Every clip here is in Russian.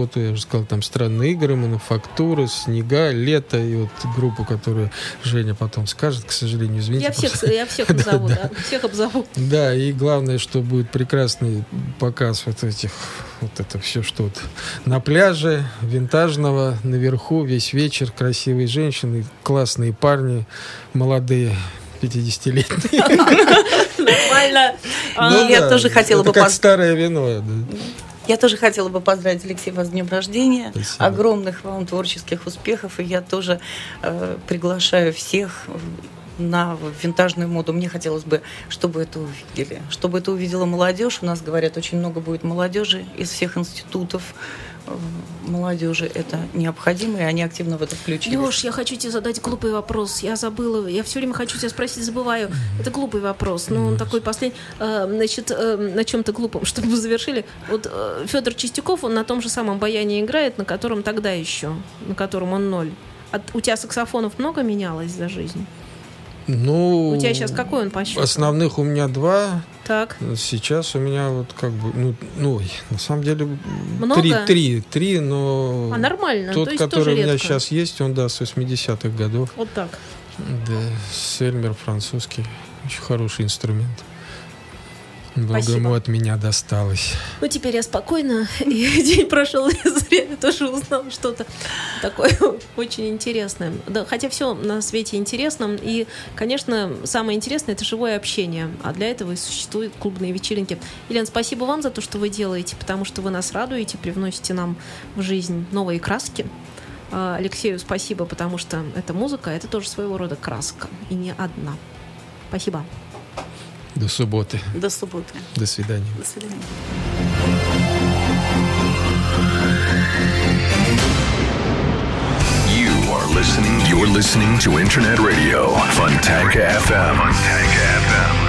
Работаю, я уже сказал, там странные игры, мануфактура, снега, лето, и вот группу, которую Женя потом скажет, к сожалению, извините. Я всех, я всех назову, да, всех обзову. Да, и главное, что будет прекрасный показ вот этих, вот это все, что вот на пляже, винтажного, наверху, весь вечер, красивые женщины, классные парни, молодые, 50-летние. Нормально. Ну, я тоже хотела бы... как старое вино. Я тоже хотела бы поздравить Алексея вас с днем рождения. Спасибо. Огромных вам творческих успехов. И я тоже э, приглашаю всех на винтажную моду. Мне хотелось бы, чтобы это увидели. Чтобы это увидела молодежь. У нас, говорят, очень много будет молодежи из всех институтов молодежи это необходимо, и они активно в это включились. Леш, я хочу тебе задать глупый вопрос. Я забыла. Я все время хочу тебя спросить, забываю. Это глупый вопрос. Но он такой последний. Э, значит, э, на чем-то глупом, чтобы мы завершили. Вот э, Федор Чистяков, он на том же самом баяне играет, на котором тогда еще, на котором он ноль. А у тебя саксофонов много менялось за жизнь? Ну, У тебя сейчас какой он по счету? Основных у меня два. Так. Сейчас у меня вот как бы, ну, ну на самом деле Много? три, три, три, но А нормально, тот, то есть который у меня редко. сейчас есть, он, да, с 80-х годов. Вот так. Да, Сельмер французский, очень хороший инструмент. Ему от меня досталось. Ну, теперь я спокойно, и день прошел, зря я тоже узнала что-то такое очень интересное. Да, хотя все на свете интересно, и, конечно, самое интересное – это живое общение, а для этого и существуют клубные вечеринки. Елена, спасибо вам за то, что вы делаете, потому что вы нас радуете, привносите нам в жизнь новые краски. А, Алексею спасибо, потому что эта музыка – это тоже своего рода краска, и не одна. Спасибо. До субботы. До субботы. До свидания. До свидания. You are listening. You're listening to Internet Radio Funtank FM. Funtank FM.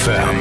FM.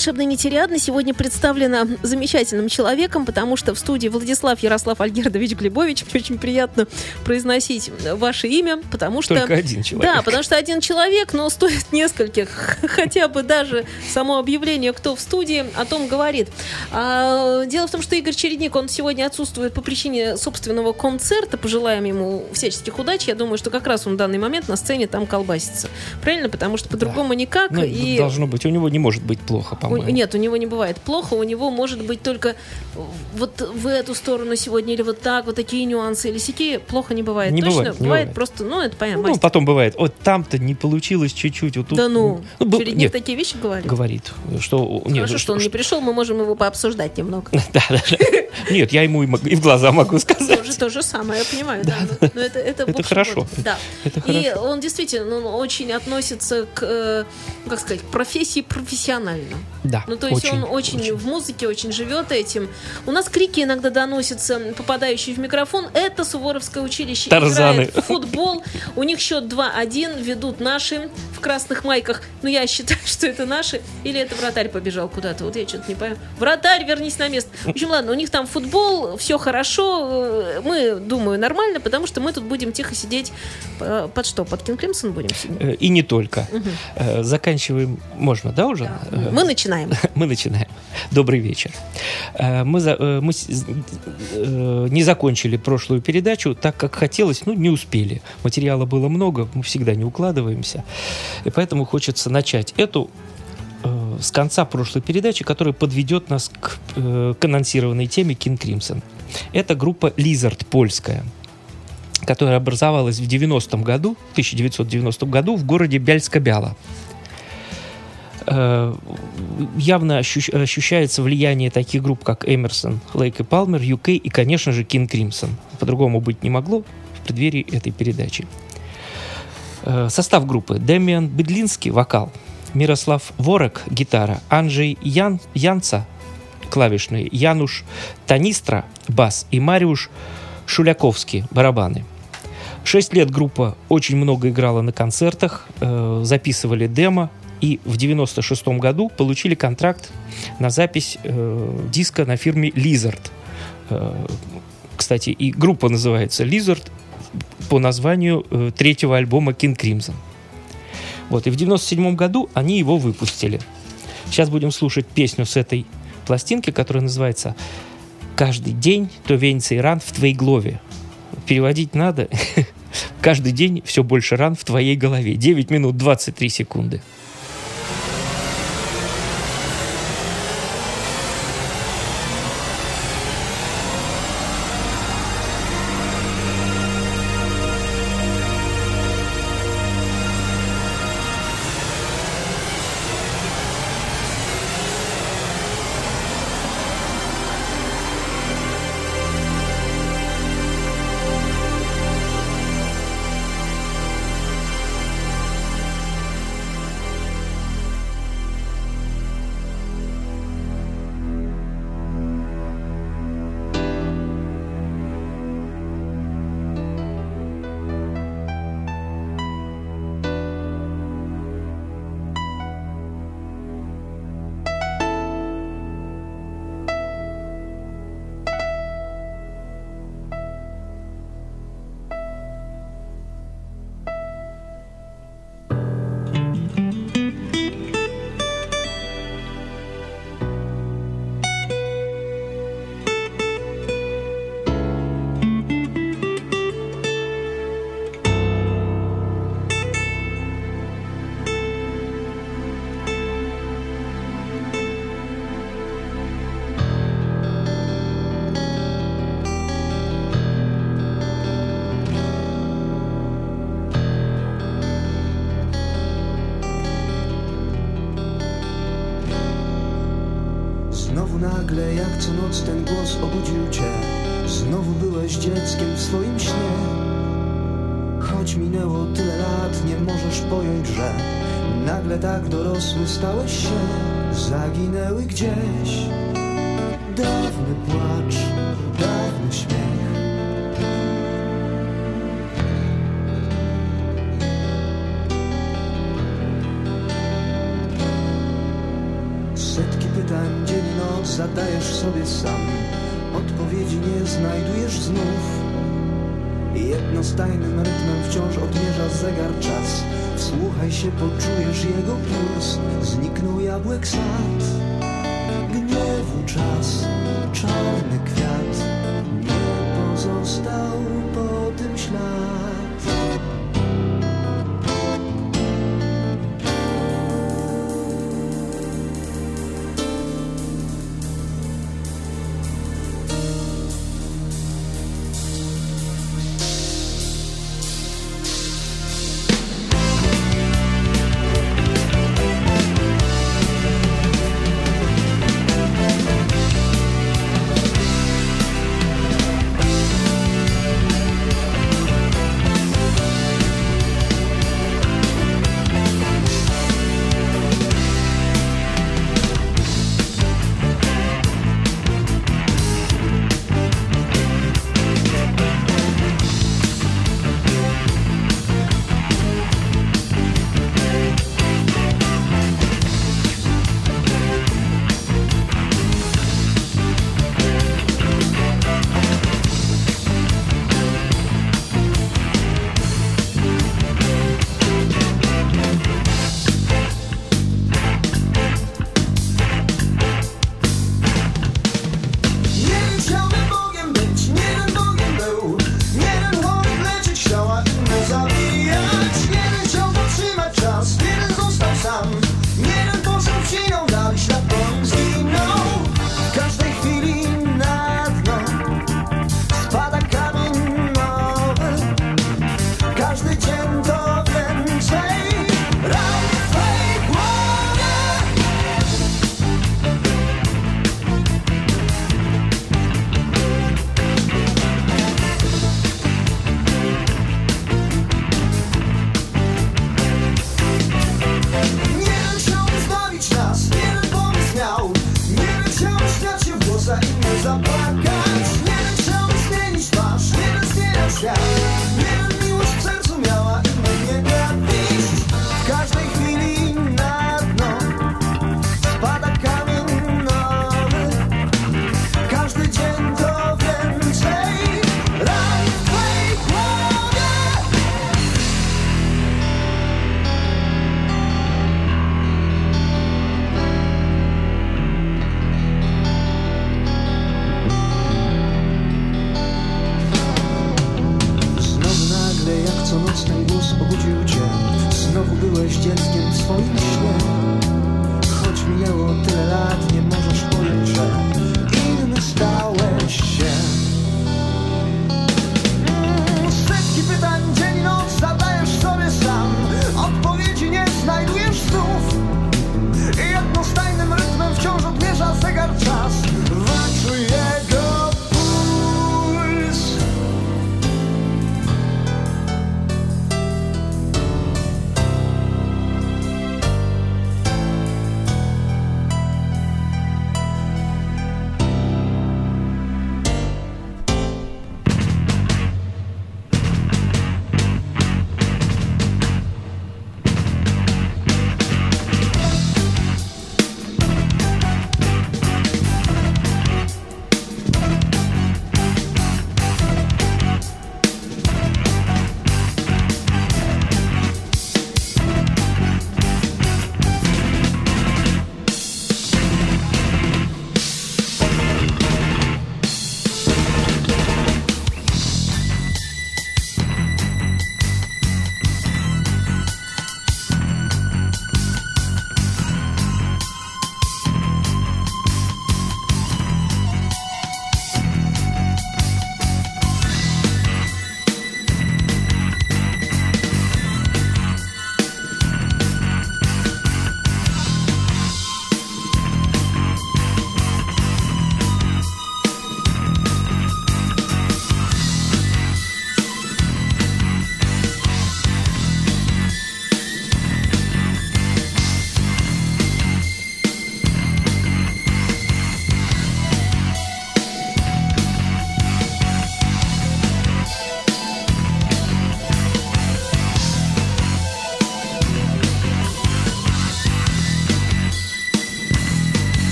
Вот, волшебная Нитериадна сегодня представлена замечательным человеком, потому что в студии Владислав Ярослав Альгердович Глебович. Очень приятно произносить ваше имя, потому что... Только один человек. Да, потому что один человек, но стоит нескольких. Хотя бы даже само объявление, кто в студии, о том говорит. А, дело в том, что Игорь Чередник, он сегодня отсутствует по причине собственного концерта. Пожелаем ему всяческих удач. Я думаю, что как раз он в данный момент на сцене там колбасится. Правильно? Потому что по-другому никак. Ну, и... Должно быть. У него не может быть плохо, У- по-моему. Нет, у него не бывает плохо, у него может быть только вот в эту сторону сегодня, или вот так, вот такие нюансы, или сякие, плохо не бывает. Не Точно, бывает, не бывает. просто, ну, это понятно. Ну, мастер. потом бывает. Вот там-то не получилось чуть-чуть. Вот тут, да ну, был- Чередник нет, такие вещи говорит. говорит, что... Нет, Хорошо, что он не пришел, мы можем его пообсуждать немного. Да, да, да. Нет, я ему и в глаза могу сказать. Тоже то же самое, я понимаю, да. но- это, это, хорошо. Да. И он действительно ну, очень относится к, э, ну, как сказать, к профессии профессионально. Да, Ну, то есть он очень, в музыке очень живет этим. У нас крики иногда доносятся, попадающие в микрофон. Это Суворовское училище Тарзаны. играет в футбол. У них счет 2-1, ведут наши в красных майках. Ну, я считаю, что это наши. Или это вратарь побежал куда-то. Вот я что-то не понимаю. Вратарь, вернись на место. В общем, ладно, у них там футбол, все хорошо. Э, Мы, думаю, нормально, потому что мы тут будем тихо сидеть. э, Под что? Под Кинг Кримсон будем сидеть? Э, И не только. Э, Заканчиваем. Можно, да, уже? Э, Мы начинаем. Мы начинаем. Добрый вечер. Мы, за- мы не закончили прошлую передачу, так как хотелось, ну, не успели. Материала было много, мы всегда не укладываемся. И поэтому хочется начать эту э, с конца прошлой передачи, которая подведет нас к, э, к анонсированной теме King Crimson. Это группа Lizard польская которая образовалась в 90-м году, 1990 году в городе Бяльска-Бяла. Э, Явно ощущ- ощущается влияние таких групп, как Эмерсон, Лейк и Палмер, UK и, конечно же, King Crimson. По-другому быть не могло в преддверии этой передачи. Э, Состав группы. Дэмиан Бедлинский, вокал. Мирослав Ворок, гитара. Анджей Ян, Янца, клавишные. Януш Танистра, бас. И Мариуш Шуляковский, барабаны. Шесть лет группа очень много играла на концертах, э, записывали демо, и в 96 году получили контракт на запись э, диска на фирме Lizard. Э, кстати, и группа называется Lizard по названию э, третьего альбома King Crimson. Вот, и в 97 году они его выпустили. Сейчас будем слушать песню с этой пластинки, которая называется «Каждый день то венится и ран в твоей голове». Переводить надо. Каждый день все больше ран в твоей голове. 9 минут 23 секунды. Co noc ten głos obudził cię. Znowu byłeś dzieckiem w swoim śnie. Choć minęło tyle lat, nie możesz pojąć, że Nagle tak dorosły stałeś się. Zaginęły gdzieś. Dawny płacz, zadajesz sobie sam. Odpowiedzi nie znajdujesz znów. Jednostajnym rytmem wciąż odmierza zegar czas. Wsłuchaj się, poczujesz jego puls. Zniknął jabłek sad. Gniewu czas, czarny kwiat.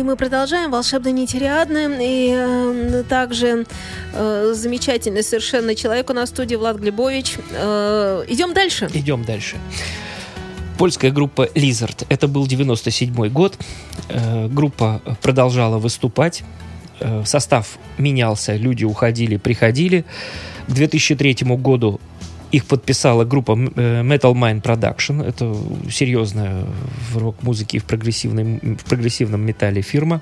И мы продолжаем «Волшебные нетериадны». И э, также э, замечательный совершенно человек у нас в студии Влад Глебович. Э, идем дальше. Идем дальше. Польская группа Lizard. Это был 97 год. Э, группа продолжала выступать. Э, состав менялся, люди уходили, приходили. К 2003 году их подписала группа э, Metal Mind Production. Это серьезная в рок-музыке и в, прогрессивном- в прогрессивном металле фирма.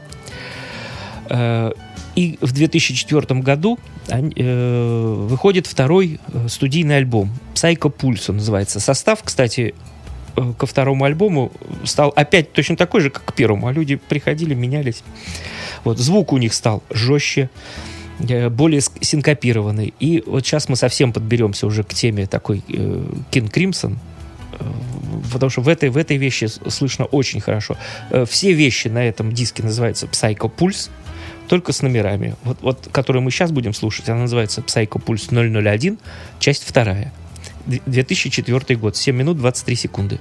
Э, И в 2004 году э, выходит второй студийный альбом. Psycho Pulse называется. Состав, кстати, ко второму альбому стал опять точно такой же, как к первому. А люди приходили, менялись. Вот, звук у них стал жестче, более ск- синкопированный. И вот сейчас мы совсем подберемся уже к теме такой Кин Кримсон. Потому что в этой, в этой вещи слышно очень хорошо. Э, Все вещи на этом диске называются Psycho Pulse, только с номерами. Вот, вот, которую мы сейчас будем слушать, она называется Psycho Pulse 001, часть вторая. Д- 2004 год, 7 минут 23 секунды.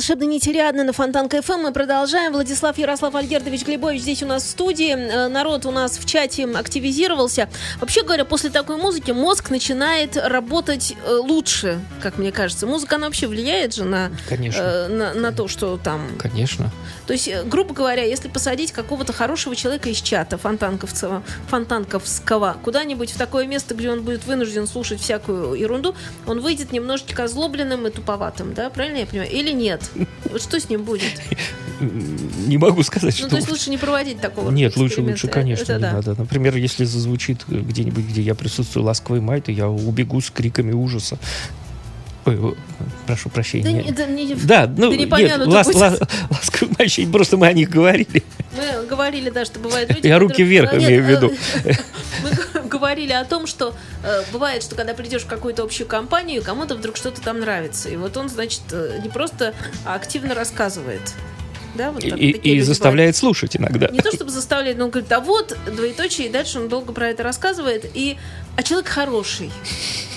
Волшебной нити Риадны на Фонтанка ФМ. Мы продолжаем. Владислав Ярослав Альгердович Глебович здесь у нас в студии. Э, Народ у нас в чате активизировался. Вообще говоря, после такой музыки мозг начинает работать э, лучше, как мне кажется. Музыка, она вообще влияет же на, Конечно. э, на, на то, что там... Конечно. То есть, грубо говоря, если посадить какого-то хорошего человека из чата фонтанковского, фонтанковского куда-нибудь в такое место, где он будет вынужден слушать всякую ерунду, он выйдет немножечко озлобленным и туповатым, да? Правильно я понимаю? Или нет? Вот что с ним будет? Не могу сказать, Ну, что... то есть лучше не проводить такого Нет, лучше, лучше, конечно, не надо. Например, если зазвучит где-нибудь, где я присутствую ласковый май, то я убегу с криками ужаса. Ой, прошу Да, прощения. не- да не- Да, ну, да не нет, лас- будет. ла- ласковый еще просто мы о них говорили. Мы говорили, да, что бывают люди... Я руки вверх имею в виду. э, Мы говорили о том, что э, бывает, что когда придешь в какую-то общую компанию, кому-то вдруг что-то там нравится. И вот он, значит, э, не просто активно рассказывает. Да, вот так- и- и заставляет слушать иногда. бывают. Не то чтобы заставляет, но он говорит, а вот, двоеточие, и дальше он долго про это рассказывает. И, а человек хороший.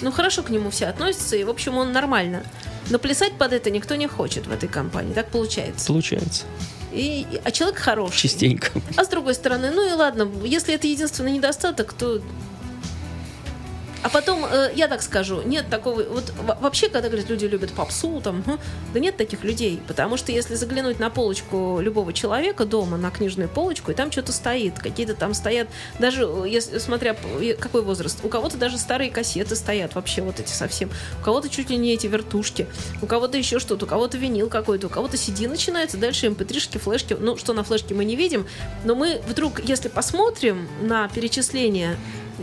Ну, хорошо к нему все относятся, и, в общем, он нормально. Но плясать под это никто не хочет в этой компании. Так получается. Получается. И, а человек хороший. Частенько. А с другой стороны, ну и ладно, если это единственный недостаток, то... А потом, э, я так скажу, нет такого... Вот во- вообще, когда говорят, люди любят попсу, там, хм, да нет таких людей. Потому что если заглянуть на полочку любого человека дома, на книжную полочку, и там что-то стоит, какие-то там стоят, даже э, если, смотря какой возраст, у кого-то даже старые кассеты стоят вообще вот эти совсем, у кого-то чуть ли не эти вертушки, у кого-то еще что-то, у кого-то винил какой-то, у кого-то CD начинается, дальше mp3-шки, флешки, ну, что на флешке мы не видим, но мы вдруг, если посмотрим на перечисление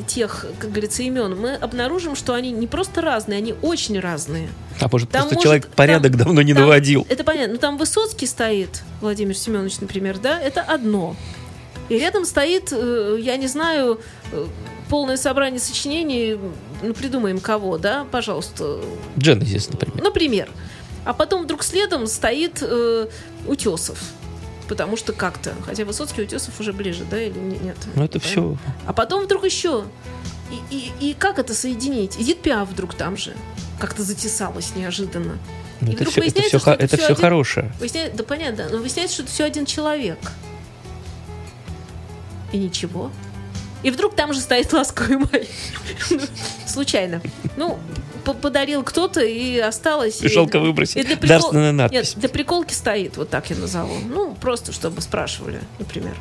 тех, как говорится, имен, мы обнаружим, что они не просто разные, они очень разные. А может, Там просто может- человек порядок там- давно не там- наводил. Это понятно. Но там Высоцкий стоит, Владимир Семенович, например, да, это одно. И рядом стоит, э, я не знаю, э, полное собрание сочинений, ну, придумаем кого, да, пожалуйста, Genesis, например. например. А потом вдруг следом стоит э, Утесов. Потому что как-то, хотя Высоцкий Утесов уже ближе, да, или не- нет? Ну, это Правильно? все... А потом вдруг еще. И, и, и как это соединить? Эдит Пиаф вдруг там же. Как-то затесалась неожиданно. И Это все, это все, что это это всё все один- хорошее. Выясняется, да понятно, но выясняется, что это все один человек. И ничего. И вдруг там же стоит ласковый май. Ну, Случайно. Ну, подарил кто-то и осталось. и- Жалко выбросить. и для прикол- Дарственная надпись. Нет, для приколки стоит, вот так я назову. Ну, просто чтобы спрашивали, например.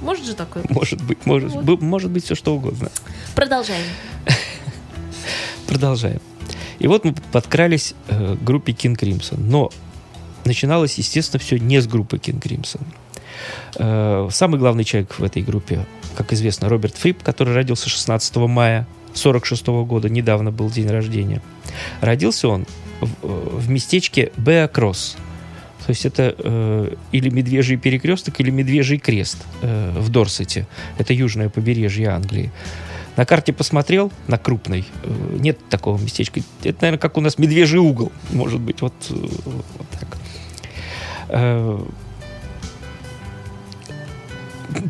Может же такое быть? Может быть, может, Вот. бы- может быть все что угодно. Продолжаем. Продолжаем. И вот мы подкрались э, к группе King Crimson. Но начиналось, естественно, все не с группы King Crimson. Э, самый главный человек в этой группе, как известно, Роберт Фрип, который родился 16 мая 46 года, недавно был день рождения. Родился он в, э, в местечке Беакросс. То есть это э, или Медвежий перекресток, или Медвежий крест э, в Дорсете. Это южное побережье Англии. На карте посмотрел, на крупной, э, нет такого местечка. Это, наверное, как у нас медвежий угол, может быть, вот, э, вот так. Э,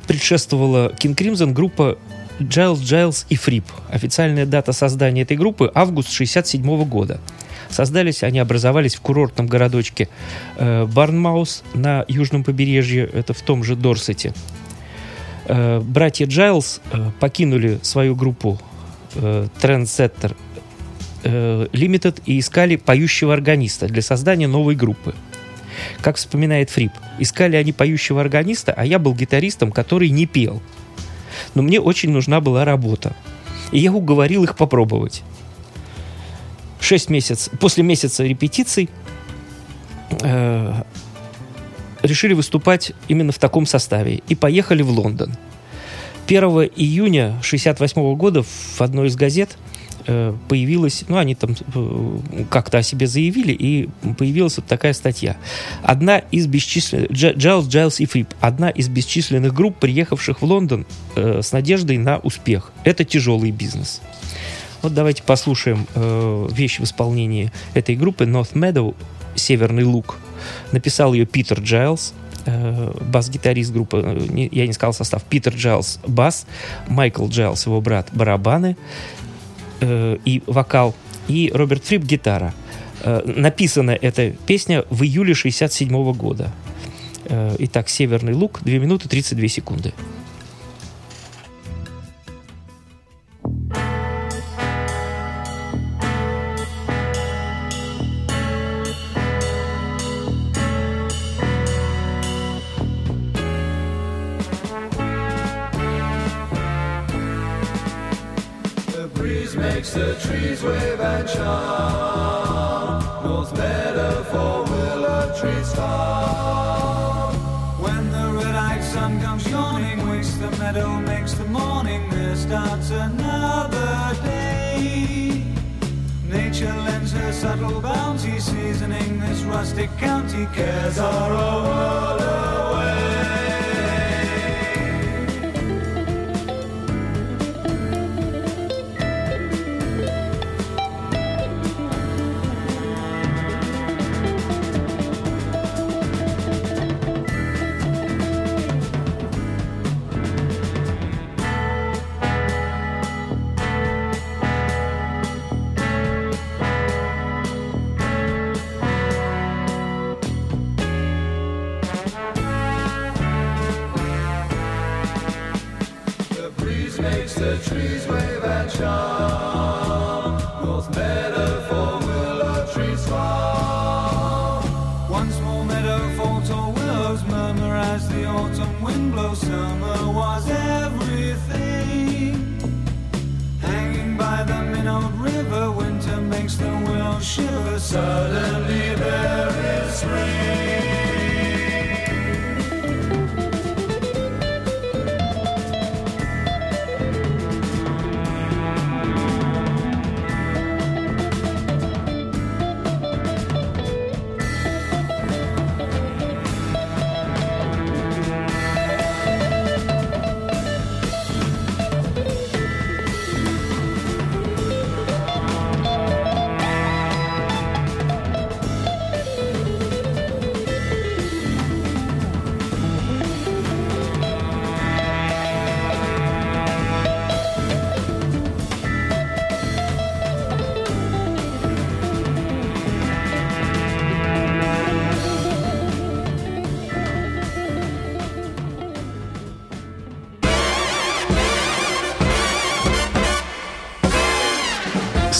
Предшествовала King Crimson группа Giles, Giles и Фрип. Официальная дата создания этой группы – август 67 года. Создались они, образовались в курортном городочке э, Барнмаус на южном побережье, это в том же Дорсете. Э, братья Джайлз э, покинули свою группу э, Trendsetter э, Limited и искали поющего органиста для создания новой группы. Как вспоминает Фрип, искали они поющего органиста, а я был гитаристом, который не пел. Но мне очень нужна была работа. И я уговорил их попробовать. Шесть месяцев, после месяца репетиций э, решили выступать именно в таком составе и поехали в Лондон. 1 июня 1968 года в одной из газет появилась, ну, они там э, как-то о себе заявили, и появилась вот такая статья. Одна из бесчисленных... Дж- Джайлз, Джайлз и Фрип. Одна из бесчисленных групп, приехавших в Лондон э, с надеждой на успех. Это тяжелый бизнес. Вот давайте послушаем э, вещь в исполнении этой группы North Meadow, Северный луг. Написал ее Питер Джайлз, э, бас-гитарист группы, э, я не сказал состав, Питер Джайлз бас, Майкл Джайлз, его брат, барабаны э, и вокал, и Роберт Фрип гитара. Э, Написана эта песня в июле 67 года. Э, Итак, «Северный луг», 2 минуты 32 секунды.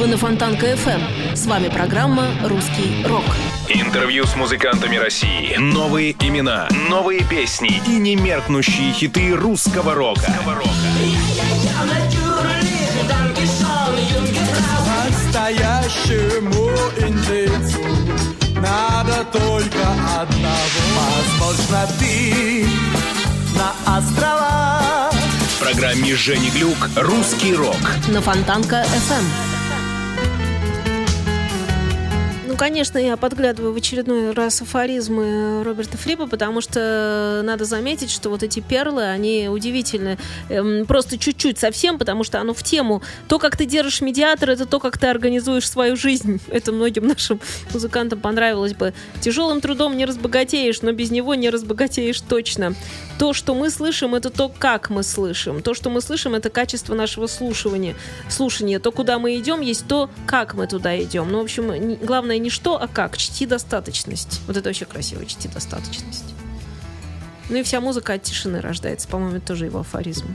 Вы на Фонтанка FM. С вами программа «Русский рок». Интервью с музыкантами России. Новые имена, новые песни и немеркнущие хиты русского рока. Настоящему индейцу надо только одного. Возможно, ты на острова. В программе Жени Глюк «Русский рок». На Фонтанка конечно, я подглядываю в очередной раз афоризмы Роберта Фрипа, потому что надо заметить, что вот эти перлы, они удивительны. Эм, просто чуть-чуть совсем, потому что оно в тему. То, как ты держишь медиатор, это то, как ты организуешь свою жизнь. Это многим нашим музыкантам понравилось бы. Тяжелым трудом не разбогатеешь, но без него не разбогатеешь точно. То, что мы слышим, это то, как мы слышим. То, что мы слышим, это качество нашего слушания. слушания. То, куда мы идем, есть то, как мы туда идем. Ну, в общем, главное не что, а как. Чти достаточность. Вот это вообще красиво, чти достаточность. Ну и вся музыка от тишины рождается. По-моему, это тоже его афоризм.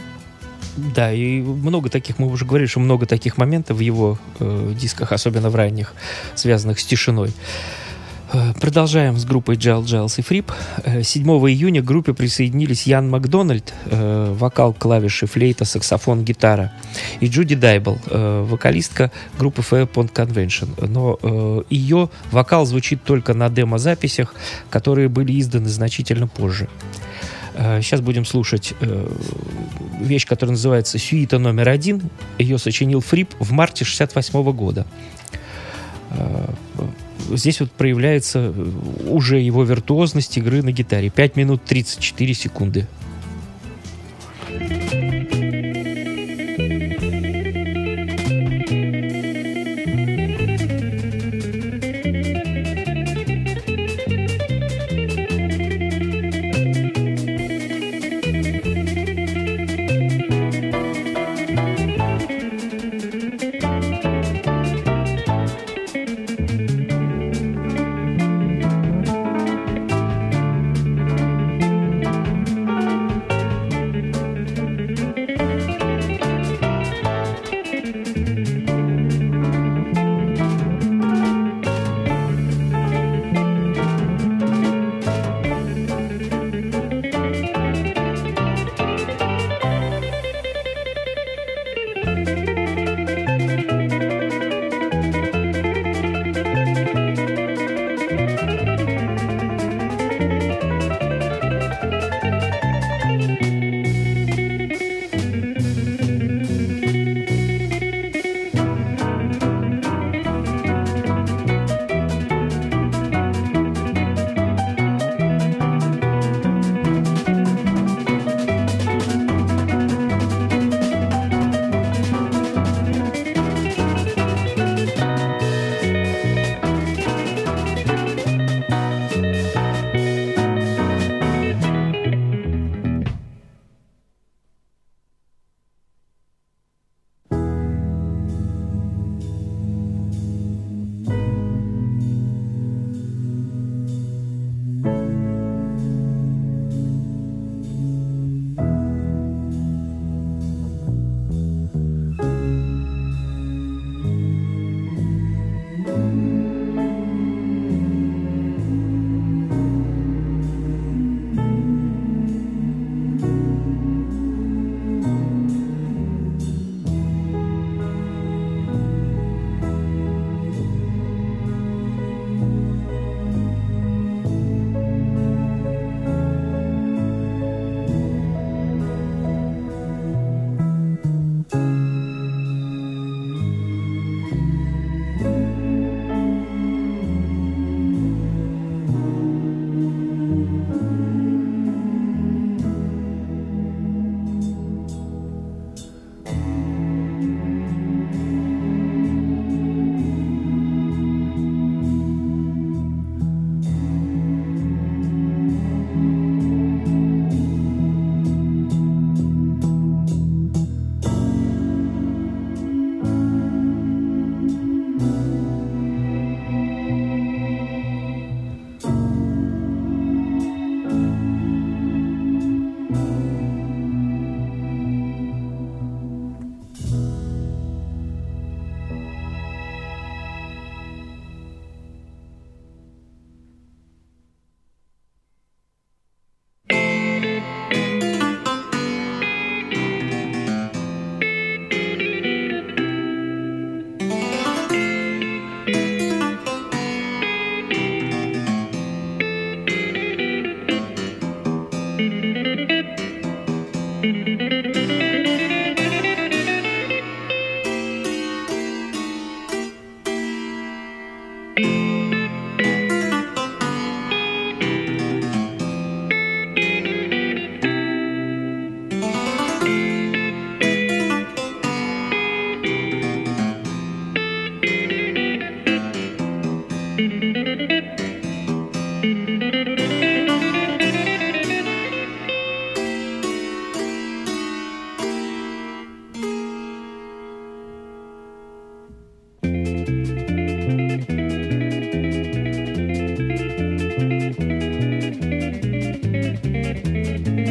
Да, и много таких, мы уже говорили, что много таких моментов в его э, дисках, особенно в ранних, связанных с тишиной. Э, Продолжаем с группой Джал Джайлс и Фрип. Э, 7 июня к группе присоединились Ян Макдональд, э, вокал, клавиши, флейта, саксофон, гитара, и Джуди Дайбл, э, вокалистка группы Fairport Convention. Но э, ее вокал звучит только на демо-записях, которые были изданы значительно позже. Э, Сейчас будем слушать э, вещь, которая называется «Сюита номер один». Ее сочинил Фрип в марте 68 года. Здесь вот проявляется э, уже его виртуозность игры на гитаре. 5 минут 34 секунды.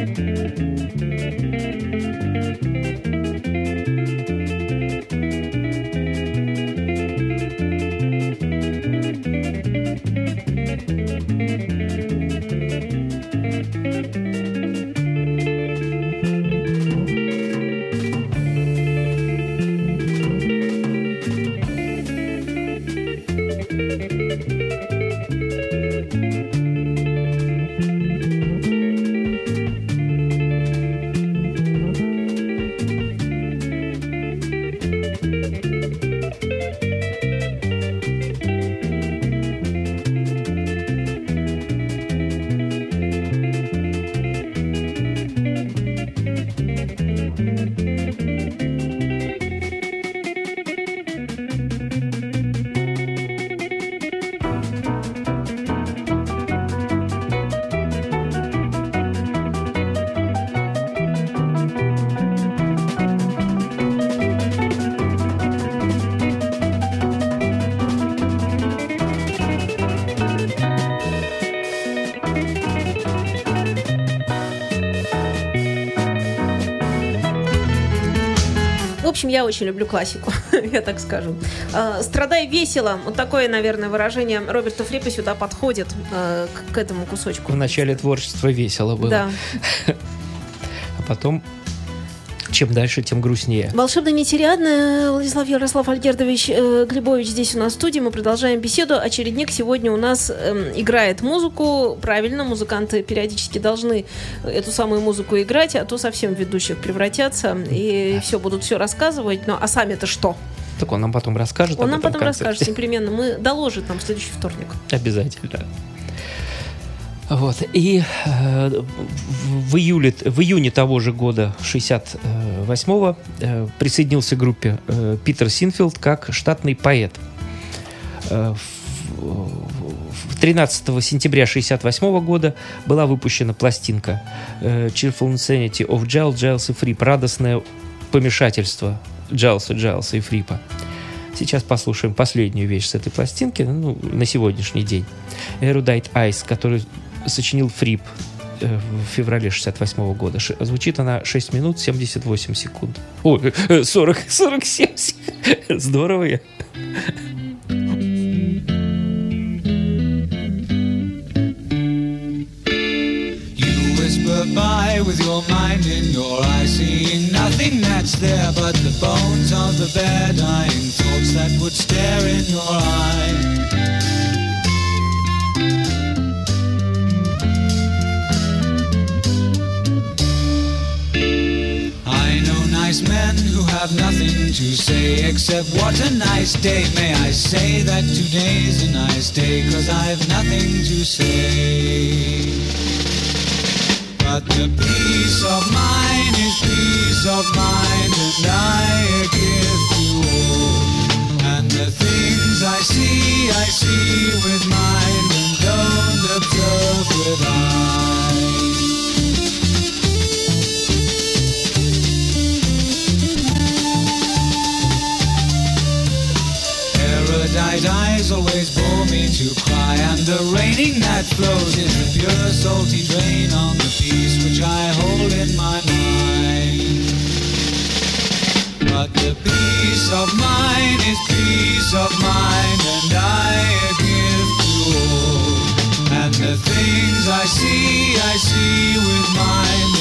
Música я очень люблю классику, я так скажу. Э, «Страдай весело». Вот такое, наверное, выражение Роберта Фрипа сюда подходит к, к этому кусочку. В начале творчества весело было. Да. А потом, чем дальше, тем грустнее. Волшебно нетериадно. Владислав Ярослав Альгердович э, Глебович здесь у нас в студии. Мы продолжаем беседу. Очередник сегодня у нас эм, играет музыку. Правильно, музыканты периодически должны эту самую музыку играть, а то совсем в ведущих превратятся и все будут все рассказывать. Но а сами-то что? Так он нам потом расскажет. Он об нам этом потом концерте. расскажет непременно. Мы доложит нам в следующий вторник. Обязательно. Вот. И э, в, июле, в июне того же года, 68-го, э, присоединился к группе э, Питер Синфилд как штатный поэт. Э, в- в 13 сентября 68 года была выпущена пластинка э, Cheerful Insanity of Giles, Giles and Fripp. Радостное помешательство Джайлса, Джайлса и Фрипа. Сейчас послушаем последнюю вещь с этой пластинки ну, на сегодняшний день. Erudite Eyes, который сочинил Фрип э, в феврале 68 года. Ш- звучит она 6 минут 78 секунд. Ой, э, 40, 47 секунд. Здорово я. By with your mind in your eye, seeing nothing that's there but the bones of the bear, dying thoughts that would stare in your eye. Men who have nothing to say except what a nice day. May I say that today's a nice day, cause I've nothing to say. But the peace of mind is peace of mind, and I give to all. And the things I see, I see with mind, and don't observe with eyes. Erudite eyes always bore me to cry, and the raining that flows is a pure salty drain on the peace which I hold in my mind. But the peace of mind is peace of mind, and I give to all. And the things I see, I see with mind,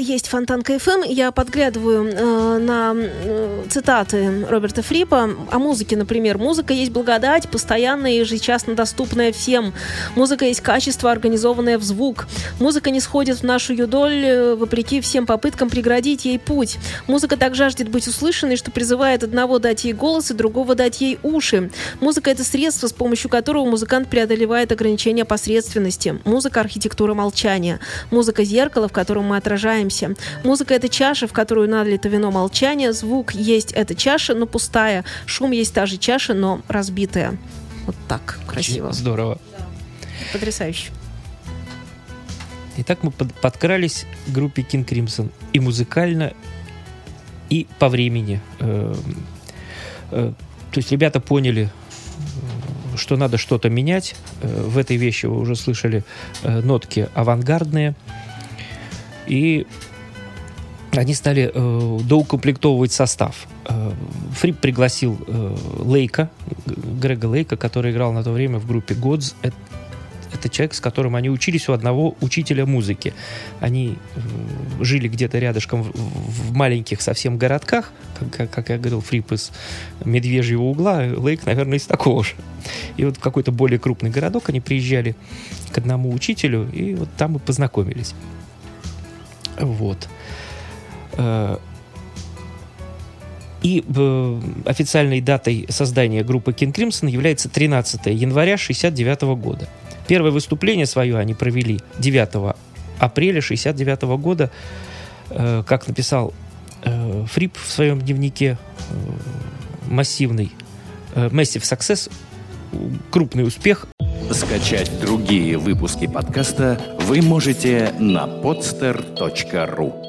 есть Фонтанка ФМ. Я подглядываю э, на э, цитаты Роберта Фрипа о музыке, например. Музыка есть благодать, постоянная и ежечасно доступная всем. Музыка есть качество, организованное в звук. Музыка нисходит в нашу юдоль, э, вопреки всем попыткам преградить ей путь. Музыка так жаждет быть услышанной, что призывает одного дать ей голос и другого дать ей уши. Музыка — это средство, с помощью которого музыкант преодолевает ограничения посредственности. Музыка — архитектура молчания. Музыка — зеркало, в котором мы отражаемся. Музыка — это чаша, в которую налито вино молчания. Звук есть эта чаша, но пустая. Шум есть та же чаша, но разбитая. Вот так. Красиво. Здорово. Потрясающе. Итак, мы под- подкрались к группе King Crimson и музыкально, и по времени. Э, э, То есть ребята поняли, э, что надо что-то менять. Э, В этой вещи вы уже слышали э, нотки авангардные. И они стали э, доукомплектовывать состав. Э, Фрип пригласил э, Лейка, Грега Лейка, который играл на то время в группе God's. Это, человек, с которым они учились у одного учителя музыки. Они э, жили где-то рядышком в, в маленьких совсем городках, как- как я говорил, Фрип из Медвежьего угла, Лейк, наверное, из такого же. И вот в какой-то более крупный городок они приезжали к одному учителю, и вот там и познакомились. Вот. Э, И э, официальной датой создания группы King Crimson является 13 января 1969 года. Первое выступление свое они провели 9 апреля 1969 года. Э, Как написал Фрип в своем дневнике, э, массивный Massive Success, крупный успех. Скачать другие выпуски подкаста вы можете на podster.ru